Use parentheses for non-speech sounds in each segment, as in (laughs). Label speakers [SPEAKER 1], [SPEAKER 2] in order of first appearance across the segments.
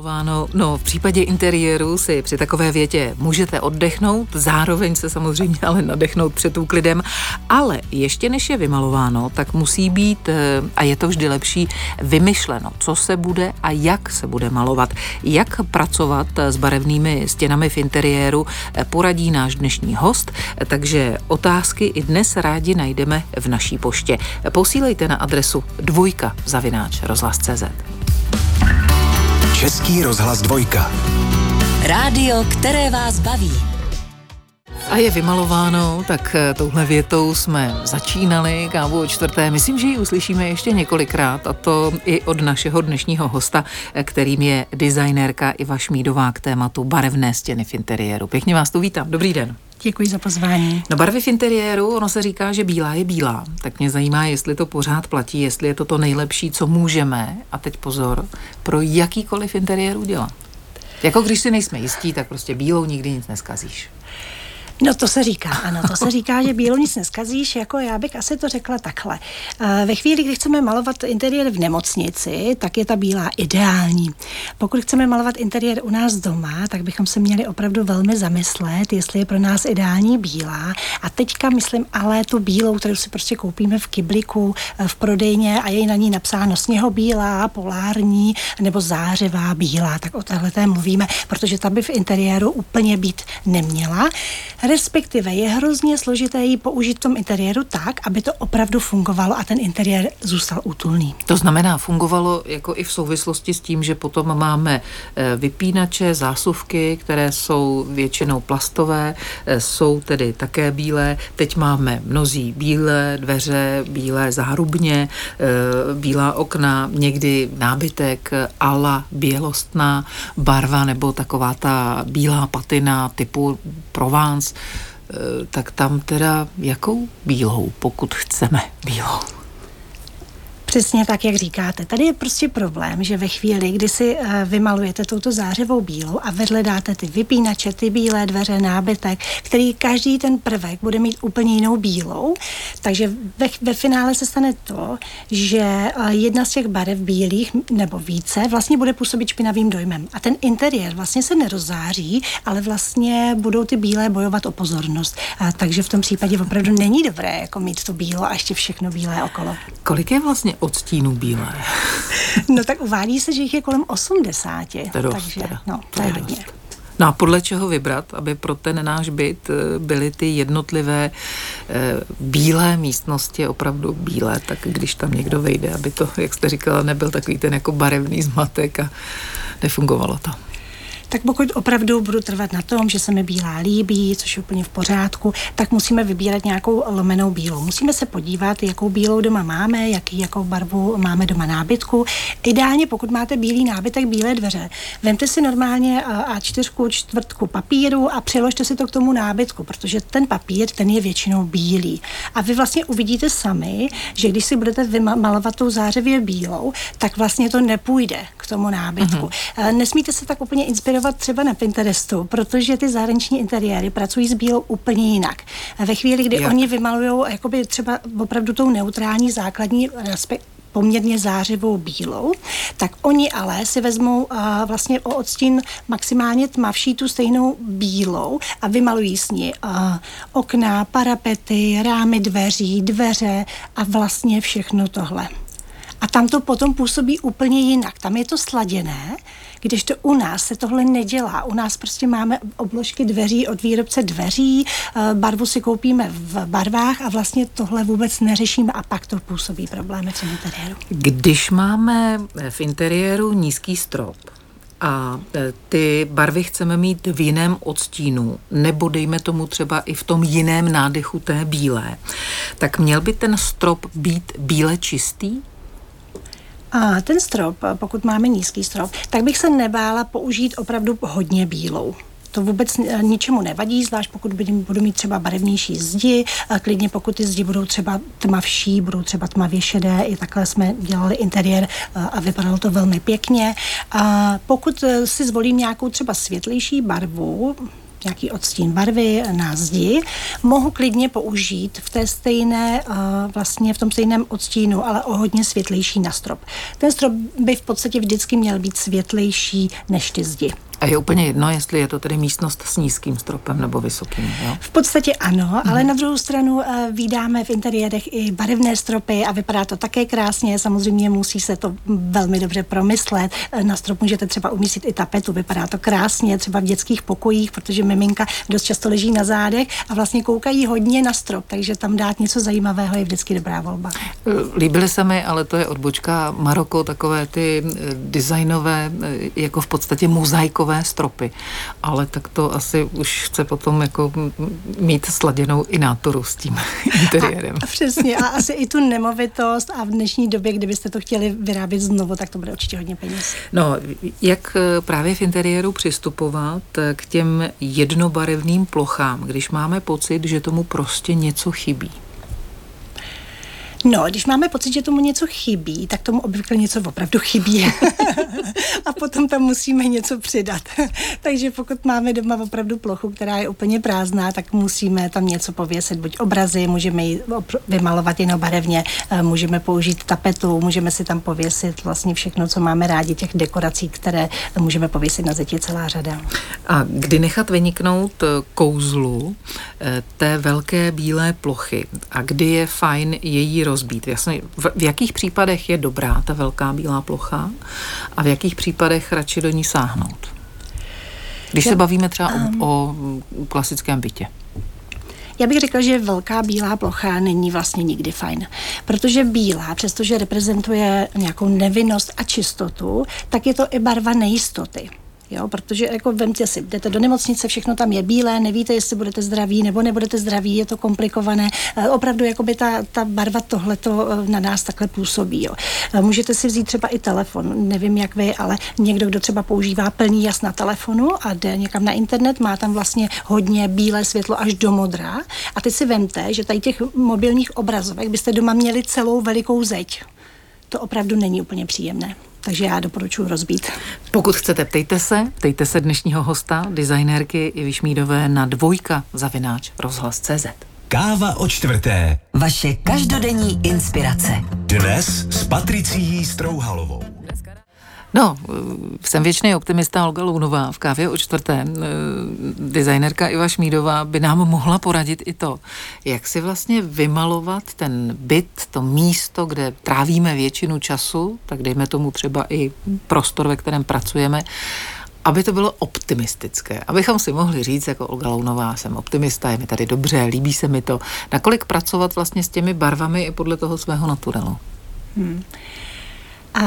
[SPEAKER 1] Malováno. No, v případě interiéru si při takové větě můžete oddechnout, zároveň se samozřejmě (laughs) ale nadechnout před úklidem, ale ještě než je vymalováno, tak musí být, eh, a je to vždy lepší, vymyšleno, co se bude a jak se bude malovat. Jak pracovat s barevnými stěnami v interiéru, eh, poradí náš dnešní host, takže otázky i dnes rádi najdeme v naší poště. Posílejte na adresu dvojka zavináč rozhlas.cz.
[SPEAKER 2] Český rozhlas dvojka.
[SPEAKER 3] Rádio, které vás baví.
[SPEAKER 1] A je vymalováno, tak eh, touhle větou jsme začínali kávu o čtvrté. Myslím, že ji uslyšíme ještě několikrát a to i od našeho dnešního hosta, eh, kterým je designérka Iva Šmídová k tématu barevné stěny v interiéru. Pěkně vás tu vítám. Dobrý den.
[SPEAKER 4] Děkuji za pozvání.
[SPEAKER 1] No barvy v interiéru, ono se říká, že bílá je bílá. Tak mě zajímá, jestli to pořád platí, jestli je to to nejlepší, co můžeme, a teď pozor, pro jakýkoliv interiér udělat. Jako když si nejsme jistí, tak prostě bílou nikdy nic neskazíš.
[SPEAKER 4] No to se říká, ano, to se říká, že bílou nic neskazíš, jako já bych asi to řekla takhle. Eh, ve chvíli, kdy chceme malovat interiér v nemocnici, tak je ta bílá ideální. Pokud chceme malovat interiér u nás doma, tak bychom se měli opravdu velmi zamyslet, jestli je pro nás ideální bílá. A teďka myslím ale tu bílou, kterou si prostě koupíme v kybliku, eh, v prodejně a je na ní napsáno sněhobílá, polární nebo zářivá bílá, tak o téhle mluvíme, protože ta by v interiéru úplně být neměla respektive je hrozně složité ji použít v tom interiéru tak, aby to opravdu fungovalo a ten interiér zůstal útulný.
[SPEAKER 1] To znamená, fungovalo jako i v souvislosti s tím, že potom máme eh, vypínače, zásuvky, které jsou většinou plastové, eh, jsou tedy také bílé. Teď máme mnozí bílé dveře, bílé zárubně, eh, bílá okna, někdy nábytek ala bělostná barva nebo taková ta bílá patina typu Provence, tak tam teda jakou bílou, pokud chceme bílou?
[SPEAKER 4] Přesně tak, jak říkáte. Tady je prostě problém, že ve chvíli, kdy si eh, vymalujete touto zářivou bílou a vedle dáte ty vypínače, ty bílé dveře, nábytek, který každý ten prvek bude mít úplně jinou bílou, takže ve, ve finále se stane to, že eh, jedna z těch barev bílých nebo více vlastně bude působit špinavým dojmem. A ten interiér vlastně se nerozáří, ale vlastně budou ty bílé bojovat o pozornost. A takže v tom případě opravdu není dobré jako mít to bílo a ještě všechno bílé okolo.
[SPEAKER 1] Kolik je vlastně odstínu bílé? (laughs)
[SPEAKER 4] no tak uvádí se, že jich je kolem 80.
[SPEAKER 1] To je dost,
[SPEAKER 4] takže,
[SPEAKER 1] teda.
[SPEAKER 4] no, to, to je hodně.
[SPEAKER 1] No a podle čeho vybrat, aby pro ten náš byt eh, byly ty jednotlivé eh, bílé místnosti opravdu bílé, tak když tam někdo vejde, aby to, jak jste říkala, nebyl takový ten jako barevný zmatek a nefungovalo to
[SPEAKER 4] tak pokud opravdu budu trvat na tom, že se mi bílá líbí, což je úplně v pořádku, tak musíme vybírat nějakou lomenou bílou. Musíme se podívat, jakou bílou doma máme, jaký, jakou barvu máme doma nábytku. Ideálně, pokud máte bílý nábytek, bílé dveře, vemte si normálně A4 čtvrtku papíru a přiložte si to k tomu nábytku, protože ten papír, ten je většinou bílý. A vy vlastně uvidíte sami, že když si budete vymalovat tou zářivě bílou, tak vlastně to nepůjde k tomu nábytku. Mm-hmm. Nesmíte se tak úplně inspirovat inspirovat třeba na Pinterestu, protože ty zahraniční interiéry pracují s bílou úplně jinak. Ve chvíli, kdy Jak? oni vymalují jakoby třeba opravdu tou neutrální základní respekt, poměrně zářivou bílou, tak oni ale si vezmou uh, vlastně o odstín maximálně tmavší tu stejnou bílou a vymalují s ní uh, okna, parapety, rámy dveří, dveře a vlastně všechno tohle. A tam to potom působí úplně jinak. Tam je to sladěné, když to u nás se tohle nedělá. U nás prostě máme obložky dveří od výrobce dveří, eh, barvu si koupíme v barvách a vlastně tohle vůbec neřešíme a pak to působí problémy v interiéru.
[SPEAKER 1] Když máme v interiéru nízký strop, a eh, ty barvy chceme mít v jiném odstínu, nebo dejme tomu třeba i v tom jiném nádechu té bílé, tak měl by ten strop být bíle čistý?
[SPEAKER 4] A ten strop, pokud máme nízký strop, tak bych se nebála použít opravdu hodně bílou. To vůbec ničemu nevadí, zvlášť pokud budu mít třeba barevnější zdi, klidně pokud ty zdi budou třeba tmavší, budou třeba tmavě šedé, i takhle jsme dělali interiér a vypadalo to velmi pěkně. A pokud si zvolím nějakou třeba světlejší barvu, nějaký odstín barvy na zdi, mohu klidně použít v té stejné, uh, vlastně v tom stejném odstínu, ale o hodně světlejší na strop. Ten strop by v podstatě vždycky měl být světlejší než ty zdi.
[SPEAKER 1] A je úplně jedno, jestli je to tedy místnost s nízkým stropem nebo vysokým, jo?
[SPEAKER 4] V podstatě ano, hmm. ale na druhou stranu uh, vydáme v interiérech i barevné stropy a vypadá to také krásně. Samozřejmě musí se to velmi dobře promyslet. Eh, na strop můžete třeba umístit i tapetu, vypadá to krásně, třeba v dětských pokojích, protože miminka dost často leží na zádech a vlastně koukají hodně na strop, takže tam dát něco zajímavého je vždycky dobrá volba.
[SPEAKER 1] Eh, líbily se mi, ale to je odbočka Maroko, takové ty designové, jako v podstatě mozaikové nové stropy. Ale tak to asi už chce potom jako mít sladěnou i nátoru s tím (laughs) interiérem.
[SPEAKER 4] A, a přesně. A asi i tu nemovitost a v dnešní době, kdybyste to chtěli vyrábět znovu, tak to bude určitě hodně peněz.
[SPEAKER 1] No, jak eh, právě v interiéru přistupovat eh, k těm jednobarevným plochám, když máme pocit, že tomu prostě něco chybí?
[SPEAKER 4] No, když máme pocit, že tomu něco chybí, tak tomu obvykle něco opravdu chybí. (laughs) a potom tam musíme něco přidat. (laughs) Takže pokud máme doma opravdu plochu, která je úplně prázdná, tak musíme tam něco pověsit, buď obrazy, můžeme ji vymalovat jinou barevně, eh, můžeme použít tapetu, můžeme si tam pověsit vlastně všechno, co máme rádi, těch dekorací, které můžeme pověsit na zeti celá řada.
[SPEAKER 1] A kdy nechat vyniknout eh, kouzlu eh, té velké bílé plochy a kdy je fajn její rozbít. Jasně, v, v jakých případech je dobrá ta velká bílá plocha a v jakých případech radši do ní sáhnout? Když se bavíme třeba o, o klasickém bytě.
[SPEAKER 4] Já bych řekla, že velká bílá plocha není vlastně nikdy fajn, protože bílá, přestože reprezentuje nějakou nevinnost a čistotu, tak je to i barva nejistoty. Jo, protože jako vemte si, jdete do nemocnice, všechno tam je bílé, nevíte, jestli budete zdraví nebo nebudete zdraví, je to komplikované. E, opravdu jako by ta, ta barva tohleto e, na nás takhle působí. Jo. E, můžete si vzít třeba i telefon, nevím jak vy, ale někdo, kdo třeba používá plný jas na telefonu a jde někam na internet, má tam vlastně hodně bílé světlo až do modra. A teď si vemte, že tady těch mobilních obrazovek byste doma měli celou velikou zeď. To opravdu není úplně příjemné. Takže já doporučuji rozbít.
[SPEAKER 1] Pokud chcete, ptejte se, ptejte se dnešního hosta, designérky Ivy Šmídové na dvojka zavináč rozhlas.cz.
[SPEAKER 3] Káva o čtvrté. Vaše každodenní inspirace.
[SPEAKER 2] Dnes s Patricií Strouhalovou.
[SPEAKER 1] No, jsem věčný optimista Olga Lounová v kávě o čtvrté. Designerka Iva Šmídová by nám mohla poradit i to, jak si vlastně vymalovat ten byt, to místo, kde trávíme většinu času, tak dejme tomu třeba i prostor, ve kterém pracujeme, aby to bylo optimistické, abychom si mohli říct, jako Olga Lounová, jsem optimista, je mi tady dobře, líbí se mi to. Nakolik pracovat vlastně s těmi barvami i podle toho svého naturelu? Hmm.
[SPEAKER 4] A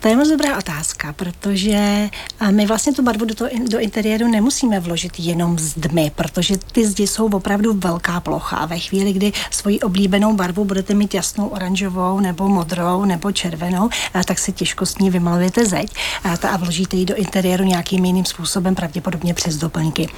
[SPEAKER 4] to je moc dobrá otázka, protože my vlastně tu barvu do, toho, do interiéru nemusíme vložit jenom z dmy, protože ty zdi jsou opravdu velká plocha. Ve chvíli, kdy svoji oblíbenou barvu budete mít jasnou oranžovou nebo modrou nebo červenou, tak si těžko s ní vymalujete zeď a vložíte ji do interiéru nějakým jiným způsobem, pravděpodobně přes doplňky.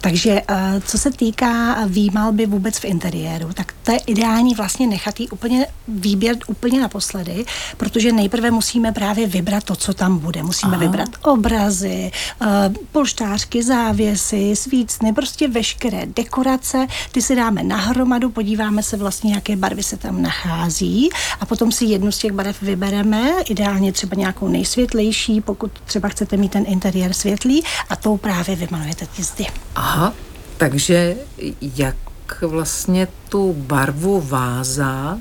[SPEAKER 4] Takže co se týká výmalby vůbec v interiéru, tak to je ideální vlastně nechat ji úplně výběr úplně naposledy, protože nejprve musíme právě právě vybrat to, co tam bude. Musíme Aha. vybrat obrazy, uh, polštářky, závěsy, svícny, prostě veškeré dekorace. Ty si dáme nahromadu, podíváme se vlastně, jaké barvy se tam nachází a potom si jednu z těch barev vybereme, ideálně třeba nějakou nejsvětlejší, pokud třeba chcete mít ten interiér světlý a tou právě vymalujete ty zdy.
[SPEAKER 1] Aha, takže jak vlastně tu barvu vázat,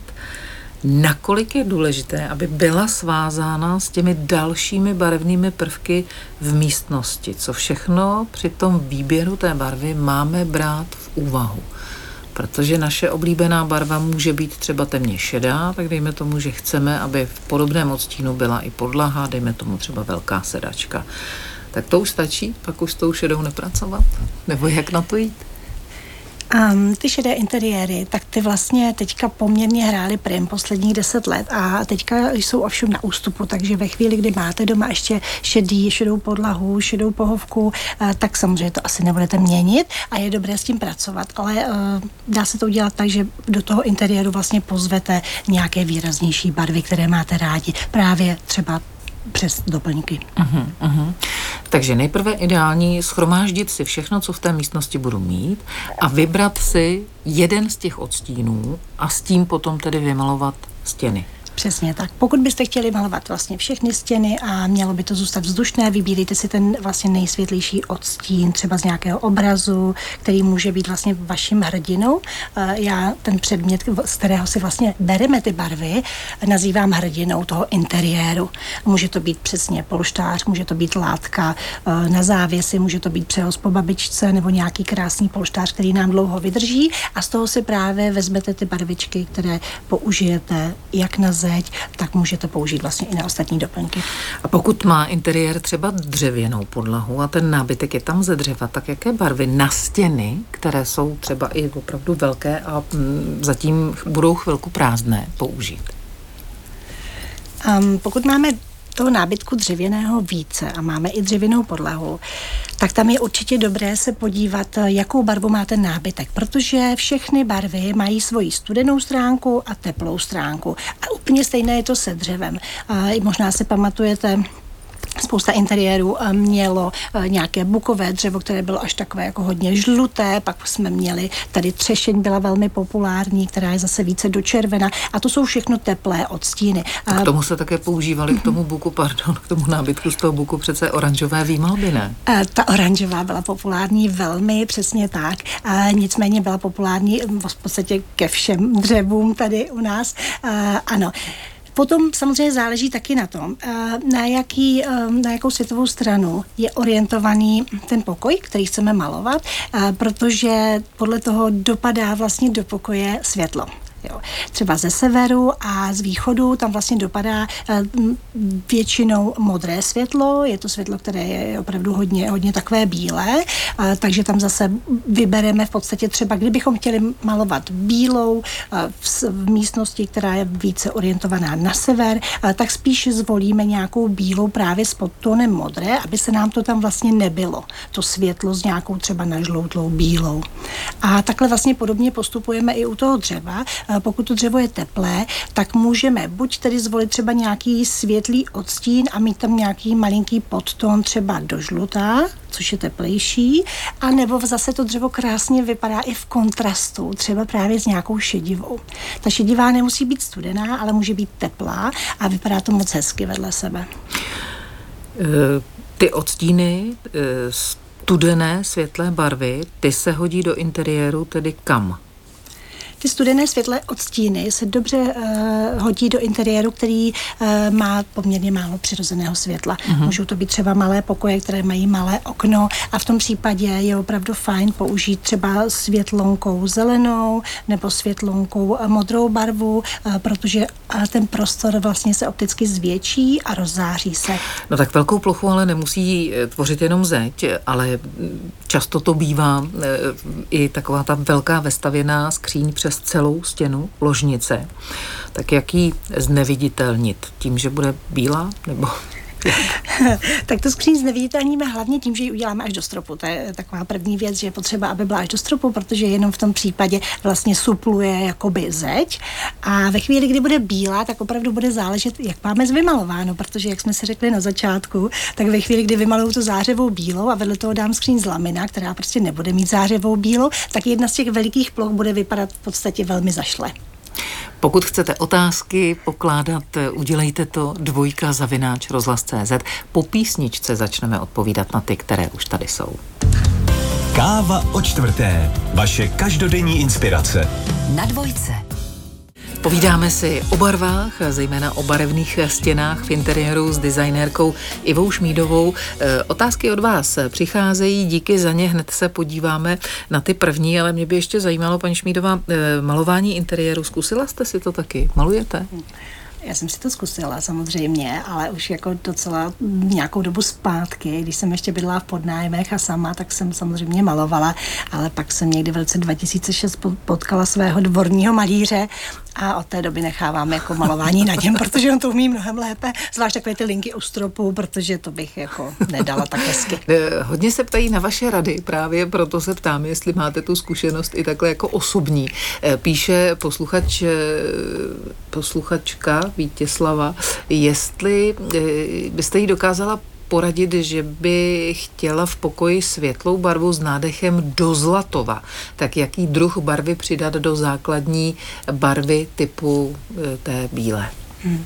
[SPEAKER 1] nakolik je důležité, aby byla svázána s těmi dalšími barevnými prvky v místnosti. Co všechno při tom výběru té barvy máme brát v úvahu. Protože naše oblíbená barva může být třeba temně šedá, tak dejme tomu, že chceme, aby v podobném odstínu byla i podlaha, dejme tomu třeba velká sedačka. Tak to už stačí, pak už s tou šedou nepracovat? Nebo jak na to jít?
[SPEAKER 4] Um, ty šedé interiéry, tak ty vlastně teďka poměrně hrály prim posledních deset let a teďka jsou ovšem na ústupu, takže ve chvíli, kdy máte doma ještě šedý, šedou podlahu, šedou pohovku, uh, tak samozřejmě to asi nebudete měnit a je dobré s tím pracovat, ale uh, dá se to udělat tak, že do toho interiéru vlastně pozvete nějaké výraznější barvy, které máte rádi, právě třeba přes doplňky. Uh-huh, uh-huh.
[SPEAKER 1] Takže nejprve ideální schromáždit si všechno, co v té místnosti budu mít a vybrat si jeden z těch odstínů a s tím potom tedy vymalovat stěny.
[SPEAKER 4] Přesně tak. Pokud byste chtěli malovat vlastně všechny stěny a mělo by to zůstat vzdušné, vybíríte si ten vlastně nejsvětlejší odstín, třeba z nějakého obrazu, který může být vlastně vaším hrdinou. Já ten předmět, z kterého si vlastně bereme ty barvy, nazývám hrdinou toho interiéru. Může to být přesně polštář, může to být látka e, na závěsy, může to být přehoz po babičce nebo nějaký krásný polštář, který nám dlouho vydrží a z toho si právě vezmete ty barvičky, které použijete jak na zem, zeď, tak můžete použít vlastně i na ostatní doplňky.
[SPEAKER 1] A pokud má interiér třeba dřevěnou podlahu a ten nábytek je tam ze dřeva, tak jaké barvy na stěny, které jsou třeba i opravdu velké a mm, zatím budou chvilku prázdné, použít?
[SPEAKER 4] Um, pokud máme toho nábytku dřevěného více a máme i dřevěnou podlahu, tak tam je určitě dobré se podívat, jakou barvu má ten nábytek, protože všechny barvy mají svoji studenou stránku a teplou stránku. A úplně stejné je to se dřevem. A možná se pamatujete, Spousta interiérů eh, mělo eh, nějaké bukové dřevo, které bylo až takové jako hodně žluté, pak jsme měli tady třešeň byla velmi populární, která je zase více dočervena a to jsou všechno teplé odstíny.
[SPEAKER 1] A k tomu se také používali, k tomu buku, pardon, k tomu nábytku z toho buku přece oranžové výmalby, ne?
[SPEAKER 4] Eh, ta oranžová byla populární velmi, přesně tak. A nicméně byla populární v podstatě ke všem dřevům tady u nás. Ano. Potom samozřejmě záleží taky na tom, eh, na, jaký, eh, na jakou světovou stranu je orientovaný ten pokoj, který chceme malovat, eh, protože podle toho dopadá vlastně do pokoje světlo. Jo. Třeba ze severu a z východu tam vlastně dopadá eh, většinou modré světlo, je to světlo, které je opravdu hodně, hodně takové bílé, eh, takže tam zase vybereme v podstatě třeba, kdybychom chtěli malovat bílou eh, v, místnosti, která je více orientovaná na sever, tak spíš zvolíme nějakou bílou právě s podtónem modré, aby se nám to tam vlastně nebylo, to světlo s nějakou třeba nažloutlou bílou. A takhle vlastně podobně postupujeme i u toho dřeva, pokud to dřevo je teplé, tak můžeme buď tedy zvolit třeba nějaký světlý odstín a mít tam nějaký malinký podtón třeba do žlutá, což je teplejší, a nebo zase to dřevo krásně vypadá i v kontrastu, třeba právě s nějakou šedivou. Ta šedivá nemusí být studená, ale může být teplá a vypadá to moc hezky vedle sebe.
[SPEAKER 1] Eh, ty odstíny eh, studené světlé barvy, ty se hodí do interiéru tedy kam?
[SPEAKER 4] Ty studené světlé odstíny se dobře uh, hodí do interiéru, který uh, má poměrně málo přirozeného světla. Uh-huh. Můžou to být třeba malé pokoje, které mají malé okno a v tom případě je opravdu fajn použít třeba světlonkou zelenou nebo světlonkou modrou barvu, uh, protože uh, ten prostor vlastně se opticky zvětší a rozzáří se.
[SPEAKER 1] No tak velkou plochu ale nemusí tvořit jenom zeď, ale často to bývá i taková ta velká vestavěná skříň přes přes celou stěnu ložnice, tak jak ji zneviditelnit? Tím, že bude bílá? Nebo (laughs)
[SPEAKER 4] tak to skříň zneviditelníme hlavně tím, že ji uděláme až do stropu. To je taková první věc, že je potřeba, aby byla až do stropu, protože jenom v tom případě vlastně supluje jakoby zeď. A ve chvíli, kdy bude bílá, tak opravdu bude záležet, jak máme zvymalováno, protože jak jsme si řekli na začátku, tak ve chvíli, kdy vymaluju tu zářivou bílou a vedle toho dám skříň z lamina, která prostě nebude mít zářivou bílou, tak jedna z těch velikých ploch bude vypadat v podstatě velmi zašle.
[SPEAKER 1] Pokud chcete otázky pokládat, udělejte to dvojka zavináč rozhlas.cz. Po písničce začneme odpovídat na ty, které už tady jsou.
[SPEAKER 2] Káva o čtvrté. Vaše každodenní inspirace.
[SPEAKER 3] Na dvojce.
[SPEAKER 1] Povídáme si o barvách, zejména o barevných stěnách v interiéru s designérkou Ivou Šmídovou. E, otázky od vás přicházejí, díky za ně hned se podíváme na ty první, ale mě by ještě zajímalo, paní Šmídová, e, malování interiéru, zkusila jste si to taky? Malujete?
[SPEAKER 4] Já jsem si to zkusila samozřejmě, ale už jako docela nějakou dobu zpátky, když jsem ještě bydla v podnájmech a sama, tak jsem samozřejmě malovala, ale pak jsem někdy v roce 2006 potkala svého dvorního malíře a od té doby nechávám jako malování na něm, protože on to umí mnohem lépe, zvlášť takové ty linky u stropu, protože to bych jako nedala tak hezky. (laughs)
[SPEAKER 1] Eh, hodně se ptají na vaše rady, právě proto se ptám, jestli máte tu zkušenost i takhle jako osobní. Eh, píše posluchač, eh, posluchačka Vítěslava, jestli byste jí dokázala poradit, že by chtěla v pokoji světlou barvu s nádechem do zlatova, tak jaký druh barvy přidat do základní barvy typu e, té bílé? Hmm.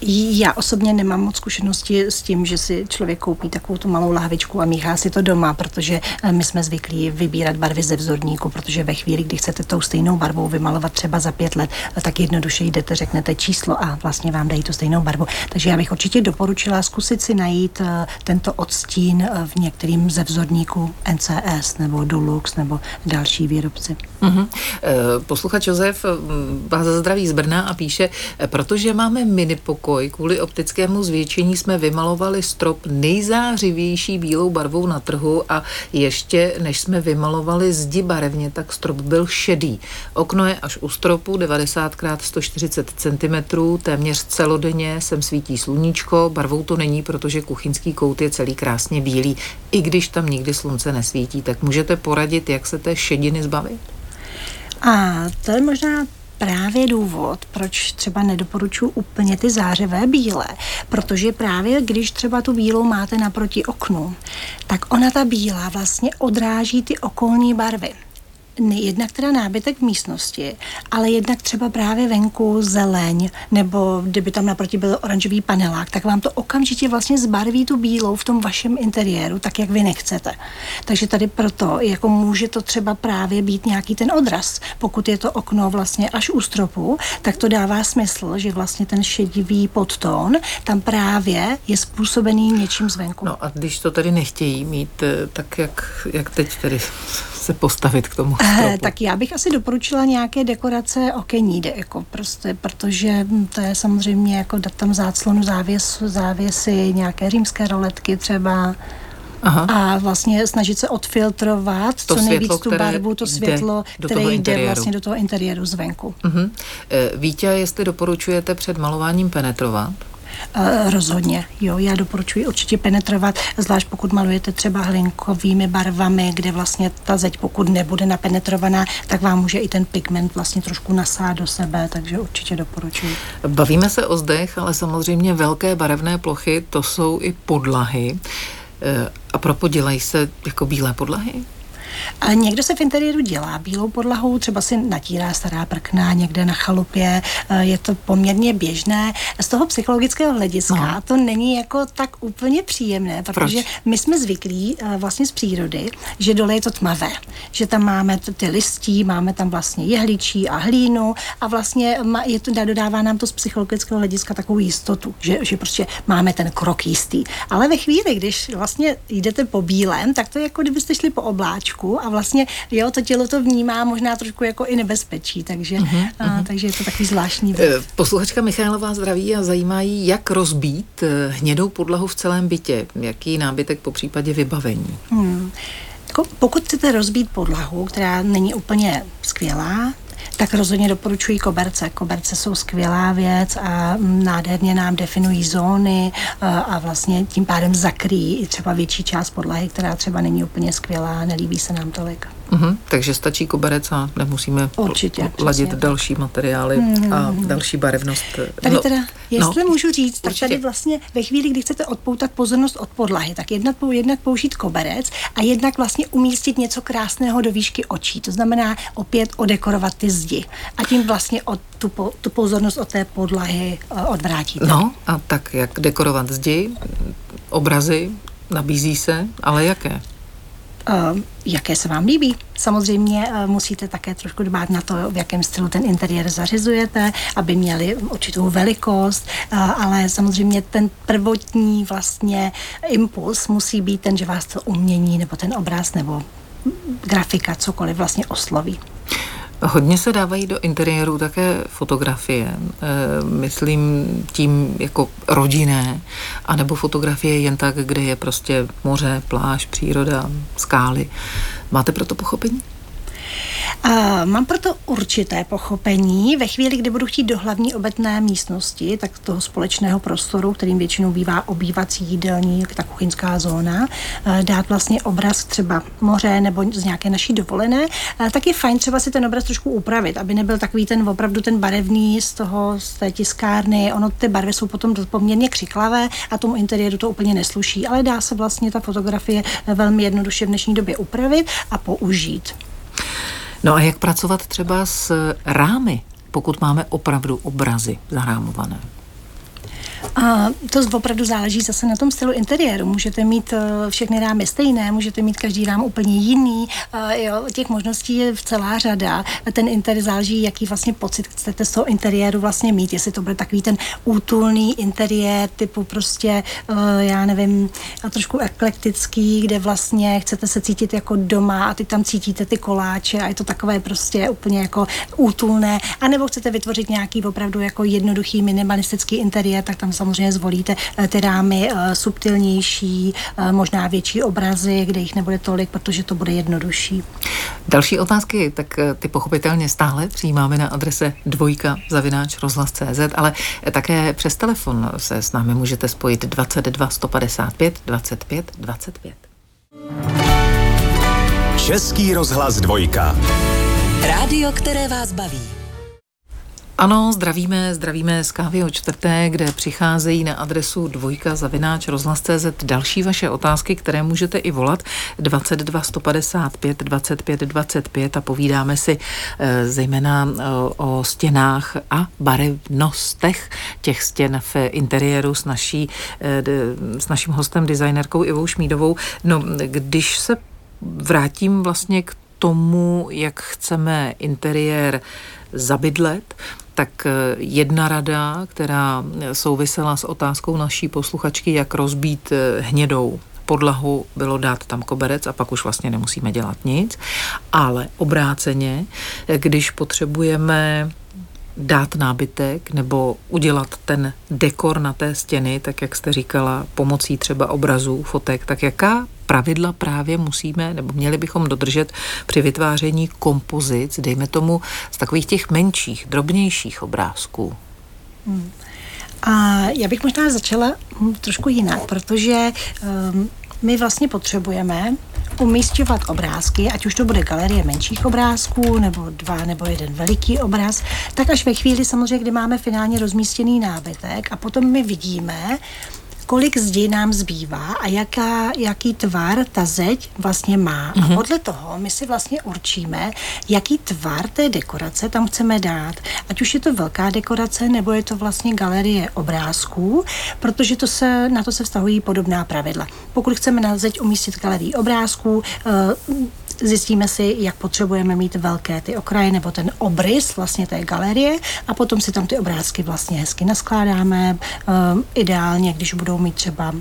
[SPEAKER 4] Já osobně nemám moc zkušenosti s tím, že si člověk koupí takovou tu malou lahvičku a míchá si to doma, protože eh, my jsme zvyklí vybírat barvy ze vzorníku, protože ve chvíli, kdy chcete tou stejnou barvou vymalovat třeba za pět let, eh, tak jednoduše jdete, řeknete číslo a vlastně vám dají tu stejnou barvu. Takže já bych určitě doporučila zkusit si najít eh, tento odstín v některým ze vzorníků NCS nebo Dulux nebo další výrobci.
[SPEAKER 1] Uh-huh. Posluchač Josef vás zdraví z Brna a píše, protože máme mini pokoj, kvůli optickému zvětšení jsme vymalovali strop nejzářivější bílou barvou na trhu a ještě než jsme vymalovali zdi barevně, tak strop byl šedý. Okno je až u stropu 90 x 140 cm, téměř celodenně sem svítí sluníčko, barvou to není, protože kuchyňský kout je celý krásně bílý, i když tam nikdy slunce nesvítí, tak můžete poradit, jak se té šediny zbavit?
[SPEAKER 4] A to je možná právě důvod, proč třeba nedoporučuji úplně ty zářivé bílé, protože právě když třeba tu bílou máte naproti oknu, tak ona ta bílá vlastně odráží ty okolní barvy jednak teda nábytek v místnosti, ale jednak třeba právě venku zeleň, nebo kdyby tam naproti byl oranžový panelák, tak vám to okamžitě vlastně zbarví tu bílou v tom vašem interiéru, tak jak vy nechcete. Takže tady proto, jako může to třeba právě být nějaký ten odraz. Pokud je to okno vlastně až u stropu, tak to dává smysl, že vlastně ten šedivý podtón tam právě je způsobený něčím zvenku.
[SPEAKER 1] No a když to tady nechtějí mít, eh, tak jak, jak teď tedy se postavit k tomu eh, stropu?
[SPEAKER 4] Tak já bych asi doporučila nějaké dekorace okenní, jako prostě, protože to je samozřejmě jako dát tam záclonu závěs, závěsy, nějaké římské roletky třeba. Aha. a vlastně snažit se odfiltrovat to co nejvíc světlo, tu barvu, to světlo, které jde vlastně do toho interiéru zvenku. Uh-huh.
[SPEAKER 1] Vítě, jestli doporučujete před malováním penetrovat?
[SPEAKER 4] Uh, rozhodně, jo, já doporučuji určitě penetrovat, zvlášť pokud malujete třeba hlinkovými barvami, kde vlastně ta zeď, pokud nebude napenetrovaná, tak vám může i ten pigment vlastně trošku nasát do sebe, takže určitě doporučuji.
[SPEAKER 1] Bavíme se o zdech, ale samozřejmě velké barevné plochy, to jsou i podlahy. Eh, a propo dělají se jako bílé podlahy?
[SPEAKER 4] A někdo se v interiéru dělá bílou podlahou, třeba si natírá stará prkna někde na chalupě, eh, je to poměrně běžné. Z toho psychologického hlediska no. to není jako tak úplně příjemné, protože Proč? my jsme zvyklí eh, vlastně z přírody, že dole je to tmavé, že tam máme ty listí, máme tam vlastně jehličí a hlínu a vlastně je to, dodává nám to z psychologického hlediska takovou jistotu, že, že prostě máme ten krok jistý. Ale ve chvíli, když vlastně jdete po bílém, tak to je jako kdybyste šli po obláčku trošku a vlastně jo, to tělo to vnímá možná trošku jako i nebezpečí, takže, uh-huh, a, uh-huh. takže je to takový zvláštní věc. Eh,
[SPEAKER 1] posluchačka Michalová zdraví a zajímají, jak rozbít eh, hnědou podlahu v celém bytě, jaký nábytek po případě vybavení. Hmm.
[SPEAKER 4] Jako pokud chcete rozbít podlahu, která není úplně skvělá, tak rozhodně doporučuji koberce. Koberce jsou skvělá věc a nádherně nám definují zóny a vlastně tím pádem zakryjí i třeba větší část podlahy, která třeba není úplně skvělá, nelíbí se nám tolik.
[SPEAKER 1] Uh-huh, takže stačí koberec a nemusíme Určitě, ladit přesně. další materiály uh-huh. a další barevnost.
[SPEAKER 4] Tady no, teda, jestli no, můžu říct, tak určitě. tady vlastně ve chvíli, kdy chcete odpoutat pozornost od podlahy, tak jednak, jednak použít koberec a jednak vlastně umístit něco krásného do výšky očí. To znamená opět odekorovat ty zdi a tím vlastně od tu, po, tu pozornost od té podlahy uh, odvrátíte.
[SPEAKER 1] No a tak jak dekorovat zdi, obrazy, nabízí se, ale jaké?
[SPEAKER 4] Uh, jaké se vám líbí. Samozřejmě uh, musíte také trošku dbát na to, v jakém stylu ten interiér zařizujete, aby měli určitou velikost, uh, ale samozřejmě ten prvotní vlastně impuls musí být ten, že vás to umění nebo ten obraz nebo grafika, cokoliv vlastně osloví.
[SPEAKER 1] Hodně se dávají do interiéru také fotografie, e, myslím tím jako rodinné, anebo fotografie jen tak, kde je prostě moře, pláž, příroda, skály. Máte pro to pochopení?
[SPEAKER 4] A mám proto určité pochopení. Ve chvíli, kdy budu chtít do hlavní obytné místnosti, tak toho společného prostoru, kterým většinou bývá obývací jídelní, ta kuchyňská zóna, dát vlastně obraz třeba moře nebo z nějaké naší dovolené, tak je fajn třeba si ten obraz trošku upravit, aby nebyl takový ten opravdu ten barevný z toho, z té tiskárny. Ono ty barvy jsou potom poměrně křiklavé a tomu interiéru to úplně nesluší, ale dá se vlastně ta fotografie velmi jednoduše v dnešní době upravit a použít.
[SPEAKER 1] No a jak pracovat třeba s rámy, pokud máme opravdu obrazy zarámované?
[SPEAKER 4] A to opravdu záleží zase na tom stylu interiéru. Můžete mít eh, všechny rámy stejné, můžete mít každý rám úplně jiný. Eh, jo, těch možností je celá řada. Ten interiér záleží, jaký vlastně pocit chcete z toho interiéru vlastně mít. Jestli to bude takový ten útulný interiér typu prostě, eh, já nevím, trošku eklektický, kde vlastně chcete se cítit jako doma a ty tam cítíte ty koláče a je to takové prostě úplně jako útulné. A nebo chcete vytvořit nějaký opravdu jako jednoduchý minimalistický interiér, tak tam samozřejmě zvolíte eh, ty rámy eh, subtilnější, eh, možná větší obrazy, kde jich nebude tolik, protože to bude jednodušší.
[SPEAKER 1] Další otázky, tak ty pochopitelně stále přijímáme na adrese dvojka zavináč rozhlas.cz, ale také přes telefon se s námi můžete spojit 22 155 25 25.
[SPEAKER 2] Český rozhlas dvojka.
[SPEAKER 3] Rádio, které vás baví.
[SPEAKER 1] Ano, zdravíme, zdravíme z kávy o čtvrté, kde přicházejí na adresu dvojka zavináč rozhlas.cz další vaše otázky, které můžete i volat 22 155 25 25 a povídáme si e, zejména e, o stěnách a barevnostech těch stěn v interiéru s, naší, e, s naším hostem, designerkou Ivou Šmídovou. No, když se vrátím vlastně k tomu, jak chceme interiér zabydlet, tak eh, jedna rada, která souvisela s otázkou naší posluchačky, jak rozbít eh, hnědou podlahu bylo dát tam koberec a pak už vlastně nemusíme dělat nic. Ale obráceně, eh, když potřebujeme dát nábytek nebo udělat ten dekor na té stěny, tak jak jste říkala, pomocí třeba obrazů, fotek, tak jaká pravidla právě musíme nebo měli bychom dodržet při vytváření kompozic, dejme tomu z takových těch menších, drobnějších obrázků? Hmm.
[SPEAKER 4] A já bych možná začala hm, trošku jinak, protože um, my vlastně potřebujeme umístěvat obrázky, ať už to bude galerie menších obrázků, nebo dva nebo jeden veliký obraz, tak až ve chvíli samozřejmě, kdy máme finálně rozmístěný nábytek a potom my vidíme, kolik zdi nám zbývá a jaká, jaký tvar ta zeď vlastně má. Mm-hmm. A mhm. podle toho my si vlastně určíme, jaký tvar té dekorace tam chceme dát. Ať už je to velká dekorace, nebo je to vlastně galerie obrázků, protože to se, na to se vztahují podobná pravidla. Pokud chceme na zeď umístit galerii obrázků, uh, zjistíme si, jak potřebujeme mít velké ty okraje nebo ten obrys vlastně té galerie a potom si tam ty obrázky vlastně hezky naskládáme. Um, ideálně, když budou mít třeba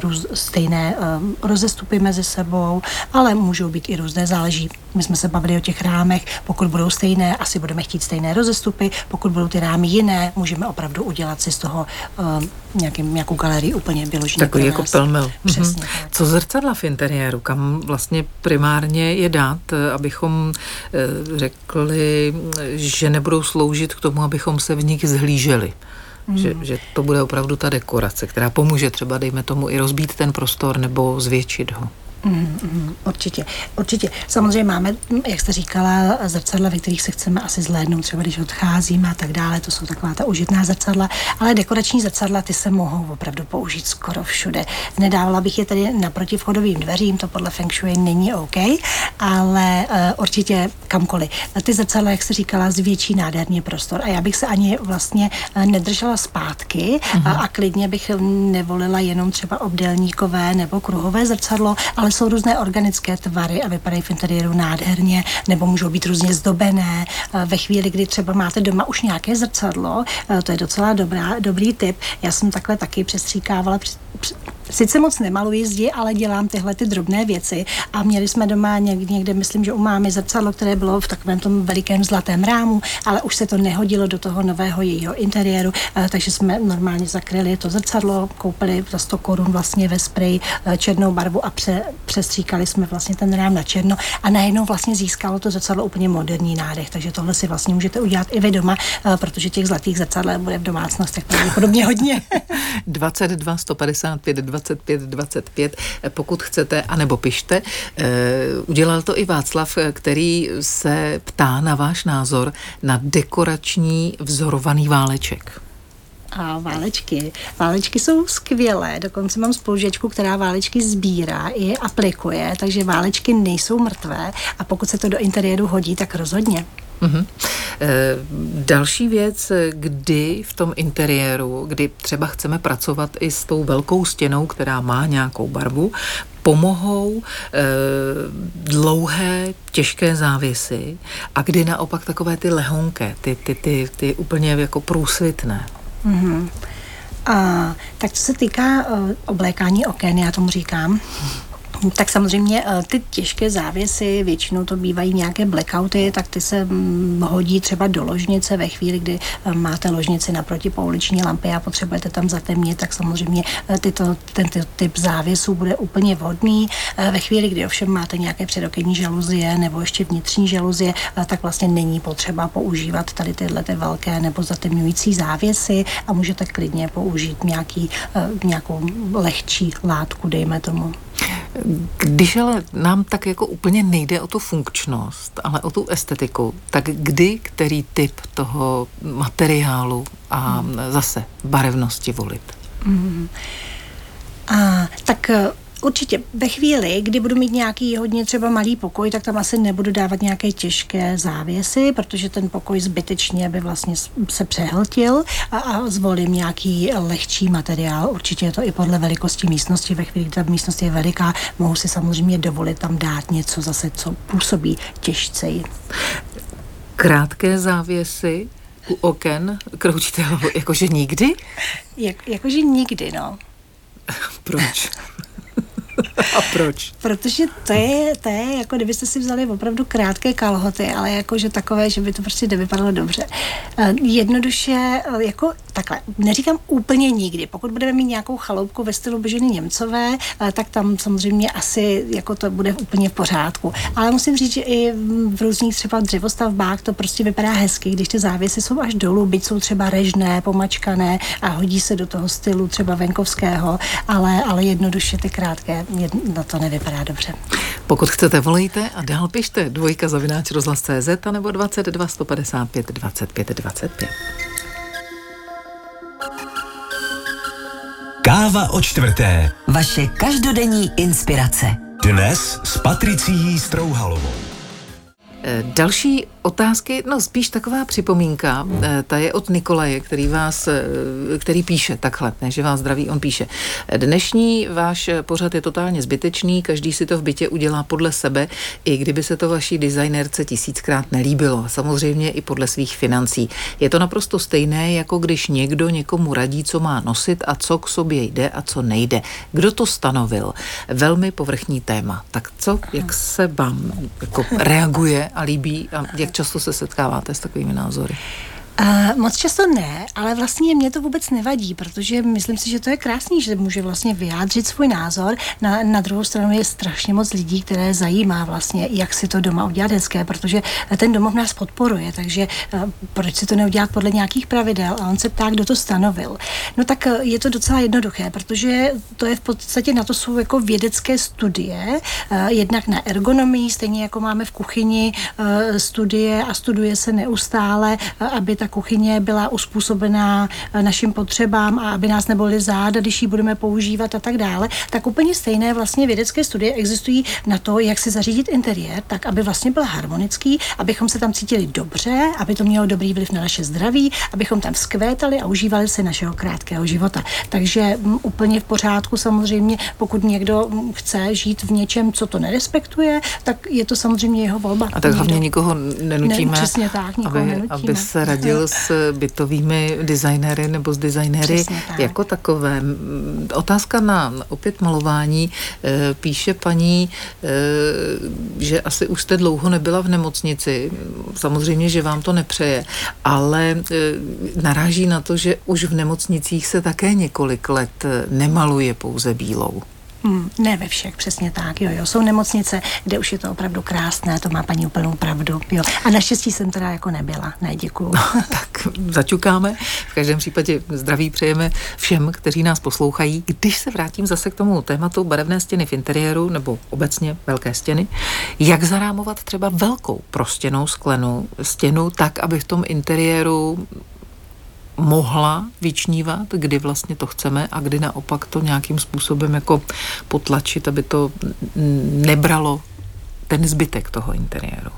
[SPEAKER 4] růz, stejné um, rozestupy mezi sebou, ale můžou být i různé, záleží. My jsme se bavili o těch rámech, pokud budou stejné, asi budeme chtít stejné rozestupy, pokud budou ty rámy jiné, můžeme opravdu udělat si z toho um, nějakým, nějakou galerii úplně vyloženě.
[SPEAKER 1] Takový jako pelmel. Přesně. Mm-hmm. Co zrcadla v interiéru, kam vlastně primárně je dát, abychom eh, řekli, že nebudou sloužit k tomu, abychom se v nich zhlíželi? Mm. Že, že to bude opravdu ta dekorace, která pomůže třeba, dejme tomu, i rozbít ten prostor nebo zvětšit ho.
[SPEAKER 4] Mm, mm, určitě, určitě. Samozřejmě máme, jak jste říkala, zrcadla, ve kterých se chceme asi zhlédnout, třeba když odcházíme a tak dále, to jsou taková ta užitná zrcadla, ale dekorační zrcadla, ty se mohou opravdu použít skoro všude. Nedávala bych je tady naproti vchodovým dveřím, to podle Feng Shui není OK, ale uh, určitě kamkoliv. Ty zrcadla, jak jste říkala, zvětší nádherně prostor a já bych se ani vlastně eh, nedržela zpátky a, a klidně bych nevolila jenom třeba obdélníkové nebo kruhové zrcadlo, ale jsou různé organické tvary a vypadají v interiéru nádherně, nebo můžou být různě zdobené. Eh, ve chvíli, kdy třeba máte doma už nějaké zrcadlo, eh, to je docela dobrá, dobrý tip. Já jsem takhle taky přestříkávala sice moc nemaluji zdi, ale dělám tyhle ty drobné věci. A měli jsme doma někde, někde, myslím, že u mámy zrcadlo, které bylo v takovém tom velikém zlatém rámu, ale už se to nehodilo do toho nového jejího interiéru, eh, takže jsme normálně zakryli to zrcadlo, koupili za 100 korun vlastně ve spreji černou barvu a pře, přestříkali jsme vlastně ten rám na černo a najednou vlastně získalo to zrcadlo úplně moderní nádech. Takže tohle si vlastně můžete udělat i vy doma, protože těch zlatých zrcadel bude v domácnostech pravděpodobně hodně.
[SPEAKER 1] 22 155 25 25, pokud chcete, anebo pište. Udělal to i Václav, který se ptá na váš názor na dekorační vzorovaný váleček.
[SPEAKER 4] A válečky. Válečky jsou skvělé, dokonce mám spolužečku, která válečky sbírá i aplikuje, takže válečky nejsou mrtvé a pokud se to do interiéru hodí, tak rozhodně.
[SPEAKER 1] Mm-hmm. E, další věc, kdy v tom interiéru, kdy třeba chceme pracovat i s tou velkou stěnou, která má nějakou barvu, pomohou e, dlouhé, těžké závěsy a kdy naopak takové ty lehonké, ty, ty, ty, ty úplně jako průsvitné. Mm-hmm.
[SPEAKER 4] A, tak co se týká uh, oblékání oken, já tomu říkám, tak samozřejmě eh, ty těžké závěsy, většinou to bývají nějaké blackouty, tak ty se mm, hodí třeba do ložnice ve chvíli, kdy eh, máte ložnici naproti pouliční lampy a potřebujete tam zatemnit, tak samozřejmě eh, tyto, ten typ závěsů bude úplně vhodný. Ve chvíli, kdy ovšem máte nějaké předokenní žaluzie nebo ještě vnitřní žaluzie, tak vlastně není potřeba používat tady tyhle ty velké nebo zatemňující závěsy a můžete klidně použít nějaký, nějakou lehčí látku, dejme tomu.
[SPEAKER 1] Když ale nám tak jako úplně nejde o tu funkčnost, ale o tu estetiku, tak kdy který typ toho materiálu a hmm. zase barevnosti volit? Hmm.
[SPEAKER 4] A, tak Určitě. Ve chvíli, kdy budu mít nějaký hodně třeba malý pokoj, tak tam asi nebudu dávat nějaké těžké závěsy, protože ten pokoj zbytečně by vlastně se přehltil a, a zvolím nějaký lehčí materiál. Určitě je to i podle velikosti místnosti. Ve chvíli, kdy ta místnost je veliká, mohu si samozřejmě dovolit tam dát něco zase, co působí těžceji.
[SPEAKER 1] Krátké závěsy u oken hlavu, (laughs) jakože nikdy?
[SPEAKER 4] Jak, jakože nikdy, no.
[SPEAKER 1] Proč? A proč?
[SPEAKER 4] Protože to je, to je, jako kdybyste si vzali opravdu krátké kalhoty, ale jakože takové, že by to prostě nevypadalo dobře. Eh, jednoduše, eh, jako takhle, neříkám úplně nikdy. Pokud budeme mít nějakou chaloupku ve stylu Boženy Němcové, eh, tak tam samozřejmě asi jako to bude úplně v pořádku. Ale musím říct, že i v různých třeba dřevostavbách to prostě vypadá hezky, když ty závěsy jsou až dolů, byť jsou třeba režné, pomačkané a hodí se do toho stylu třeba venkovského, ale, ale jednoduše ty krátké no to nevypadá dobře.
[SPEAKER 1] Pokud chcete, volejte a dál pište dvojka zavináč rozhlas.cz nebo 22 155 25 25.
[SPEAKER 3] Káva o čtvrté. Vaše každodenní inspirace. Dnes s Patricií Strouhalovou.
[SPEAKER 1] Eh, další otázky, no spíš taková připomínka, eh, ta je od Nikolaje, který vás, eh, který píše takhle, ne, že vás zdraví, on píše. Dnešní váš pořad je totálně zbytečný, každý si to v bytě udělá podle sebe, i kdyby se to vaší designérce tisíckrát nelíbilo, samozřejmě i podle svých financí. Je to naprosto stejné, jako když někdo někomu radí, co má nosit a co k sobě jde a co nejde. Kdo to stanovil? Velmi povrchní téma. Tak co, jak se vám jako reaguje a líbí a jak často se setkáváte s takovými názory?
[SPEAKER 4] Uh, moc často ne, ale vlastně mě to vůbec nevadí, protože myslím si, že to je krásný, že může vlastně vyjádřit svůj názor. Na, na druhou stranu je strašně moc lidí, které zajímá vlastně, jak si to doma udělat hezké, protože ten domov nás podporuje, takže uh, proč si to neudělat podle nějakých pravidel? A on se ptá, kdo to stanovil. No tak uh, je to docela jednoduché, protože to je v podstatě na to jsou jako vědecké studie, uh, jednak na ergonomii, stejně jako máme v kuchyni uh, studie a studuje se neustále, uh, aby ta kuchyně byla uspůsobená eh, našim potřebám a aby nás nebyly záda, když ji budeme používat a tak dále, tak úplně stejné vlastně vědecké studie existují na to, jak si zařídit interiér, tak aby vlastně byl harmonický, abychom se tam cítili dobře, aby to mělo dobrý vliv na naše zdraví, abychom tam skvétali a užívali si našeho krátkého života. Takže m, mm, úplně v pořádku samozřejmě, pokud někdo mm, chce žít v něčem, co to nerespektuje, tak je to samozřejmě jeho volba.
[SPEAKER 1] A tak hlavně nikoho nenutíme,
[SPEAKER 4] ne, přesně tak, nikoho
[SPEAKER 1] aby,
[SPEAKER 4] nenutíme.
[SPEAKER 1] aby se radil radil s bytovými designéry nebo s designéry tak. jako takové. Otázka na opět malování. E, píše paní, e, že asi už jste dlouho nebyla v nemocnici. Samozřejmě, že vám to nepřeje, ale e, naráží na to, že už v nemocnicích se také několik let nemaluje pouze bílou.
[SPEAKER 4] Hmm, ne ve všech, přesně tak. Jo, jo. Jsou nemocnice, kde už je to opravdu krásné, to má paní úplnou pravdu. Jo. A naštěstí jsem teda jako nebyla. Ne, děkuju. No,
[SPEAKER 1] tak začukáme. V každém případě zdraví přejeme všem, kteří nás poslouchají. Když se vrátím zase k tomu tématu barevné stěny v interiéru, nebo obecně velké stěny, jak zarámovat třeba velkou prostěnou sklenu, stěnu tak, aby v tom interiéru mohla vyčnívat, kdy vlastně to chceme a kdy naopak to nějakým způsobem jako potlačit, aby to nebralo ten zbytek toho interiéru.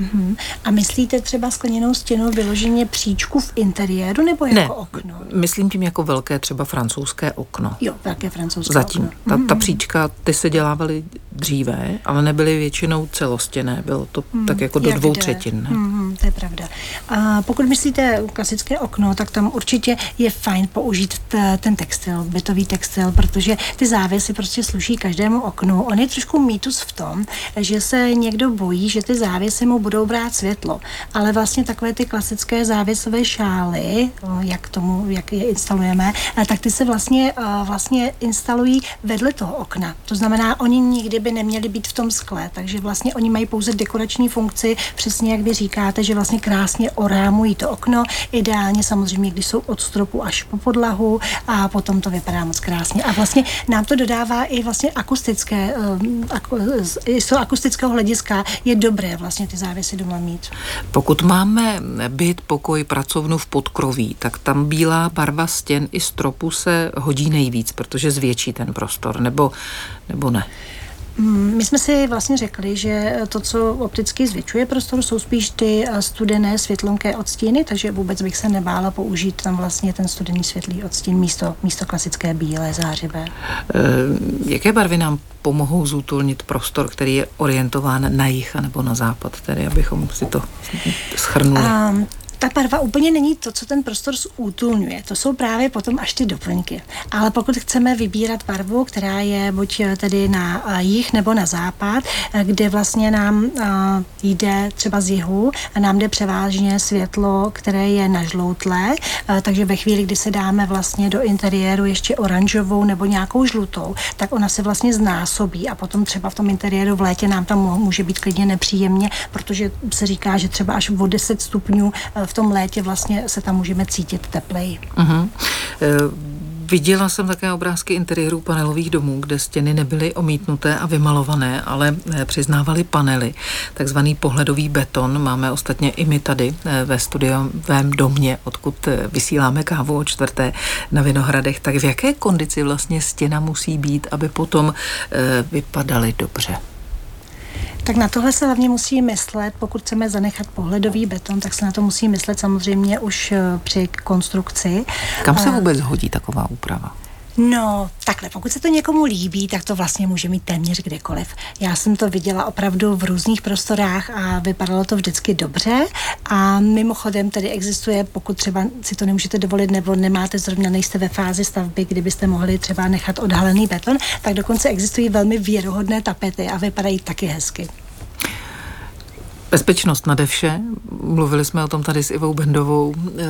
[SPEAKER 4] Uh-huh. A myslíte třeba skleněnou stěnu vyloženě příčku v interiéru nebo jako
[SPEAKER 1] ne,
[SPEAKER 4] okno?
[SPEAKER 1] myslím tím jako velké třeba francouzské okno.
[SPEAKER 4] Jo, velké francouzské
[SPEAKER 1] Zatím.
[SPEAKER 4] okno.
[SPEAKER 1] Ta, ta příčka, ty se dělávaly dříve, ale nebyly většinou celostěné. Bylo to hmm, tak jako do Jak dvou jde. třetin. Ne?
[SPEAKER 4] Hmm, to je pravda. A pokud myslíte klasické okno, tak tam určitě je fajn použít t, ten textil, bytový textil, protože ty závěsy prostě sluší každému oknu. On je trošku mýtus v tom, že se někdo bojí, že ty závěsy mu budou brát světlo. Ale vlastně takové ty klasické závěsové šály, jak tomu, jak je instalujeme, tak ty se vlastně, vlastně instalují vedle toho okna. To znamená, oni nikdy by neměli být v tom skle, takže vlastně oni mají pouze dekorační funkci, přesně jak vy říkáte, že vlastně krásně orámují to okno, ideálně samozřejmě, když jsou od stropu až po podlahu a potom to vypadá moc krásně. A vlastně nám to dodává i vlastně akustické, z toho akustického hlediska je dobré vlastně ty závěsy doma mít.
[SPEAKER 1] Pokud máme byt, pokoj, pracovnu v podkroví, tak tam bílá barva stěn i stropu se hodí nejvíc, protože zvětší ten prostor, nebo, nebo ne?
[SPEAKER 4] Mm, my jsme si vlastně řekli, že to, co opticky zvětšuje prostor, jsou spíš ty eh, studené světlonké odstíny, takže vůbec bych se nebála použít tam vlastně ten studený světlý odstín místo, místo klasické bílé zářivé.
[SPEAKER 1] E, jaké barvy nám pomohou zútulnit prostor, který je orientován na jih nebo na západ, tedy abychom si to schrnuli? Um,
[SPEAKER 4] ta barva úplně není to, co ten prostor zútulňuje. To jsou právě potom až ty doplňky. Ale pokud chceme vybírat barvu, která je buď tedy na eh, jih nebo na západ, eh, kde vlastně nám eh, jde třeba z jihu a nám jde převážně světlo, které je nažloutlé, takže ve chvíli, kdy se dáme vlastně do interiéru ještě oranžovou nebo nějakou žlutou, tak ona se vlastně znásobí a potom třeba v tom interiéru v létě nám tam může být klidně nepříjemně, protože se říká, že třeba až o 10 stupňů v v tom létě vlastně se tam můžeme cítit tepleji. Uh-huh.
[SPEAKER 1] Viděla jsem také obrázky interiérů panelových domů, kde stěny nebyly omítnuté a vymalované, ale eh, přiznávaly panely, takzvaný pohledový beton. Máme ostatně i my tady eh, ve studiovém domě, odkud vysíláme kávu o čtvrté na Vinohradech. Tak v jaké kondici vlastně stěna musí být, aby potom vypadaly dobře?
[SPEAKER 4] Tak na tohle se hlavně musí myslet, pokud chceme zanechat pohledový beton, tak se na to musí myslet samozřejmě už eh, při konstrukci.
[SPEAKER 1] Kam se vůbec hodí taková úprava?
[SPEAKER 4] No, takhle, pokud se to někomu líbí, tak to vlastně může mít téměř kdekoliv. Já jsem to viděla opravdu v různých prostorách a vypadalo to vždycky dobře. A mimochodem tedy existuje, pokud třeba si to nemůžete dovolit nebo nemáte zrovna, nejste ve fázi stavby, kdybyste mohli třeba nechat odhalený beton, tak dokonce existují velmi věrohodné tapety a vypadají taky hezky.
[SPEAKER 1] Bezpečnost nade vše. Mluvili jsme o tom tady s Ivou Bendovou e,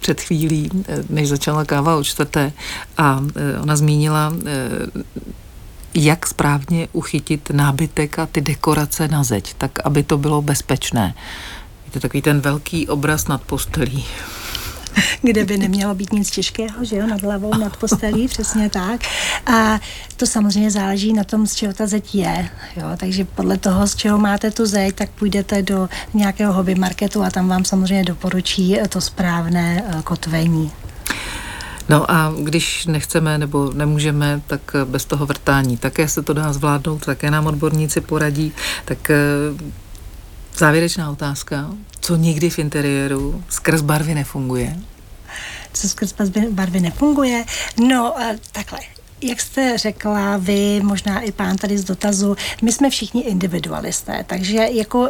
[SPEAKER 1] před chvílí, eh, než začala káva o čtvrté. A e, ona zmínila, e, jak správně uchytit nábytek a ty dekorace na zeď, tak aby to bylo bezpečné. Je to takový ten velký obraz nad postelí. (laughs)
[SPEAKER 4] kde by nemělo být nic těžkého, že jo, nad hlavou, nad postelí, přesně tak. A to samozřejmě záleží na tom, z čeho ta zeď je, jo, takže podle toho, z čeho máte tu zeď, tak půjdete do nějakého hobby marketu a tam vám samozřejmě doporučí to správné eh, kotvení.
[SPEAKER 1] No a když nechceme nebo nemůžeme, tak bez toho vrtání také se to dá zvládnout, také nám odborníci poradí. Tak eh, závěrečná otázka co nikdy v interiéru skrz barvy nefunguje?
[SPEAKER 4] Co skrz barvy nefunguje? No, takhle. Jak jste řekla vy, možná i pán tady z dotazu, my jsme všichni individualisté, takže jako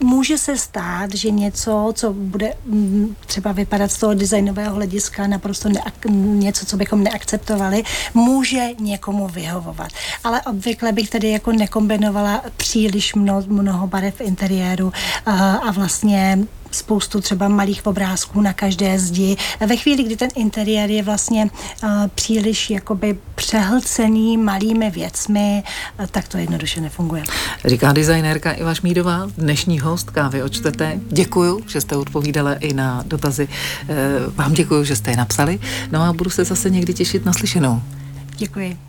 [SPEAKER 4] může se stát, že něco, co bude mm, třeba vypadat z toho designového hlediska naprosto neak- něco, co bychom neakceptovali, může někomu vyhovovat. Ale obvykle bych tady jako nekombinovala příliš mnoho, mnoho barev interiéru a, a vlastně spoustu třeba malých obrázků na každé zdi. Ve chvíli, kdy ten interiér je vlastně uh, příliš jakoby přehlcený malými věcmi, uh, tak to jednoduše nefunguje.
[SPEAKER 1] Říká designérka Iva Šmídová, dnešní host kávy očtete. Děkuju, že jste odpovídala i na dotazy. Vám děkuju, že jste je napsali. No a budu se zase někdy těšit na slyšenou.
[SPEAKER 4] Děkuji.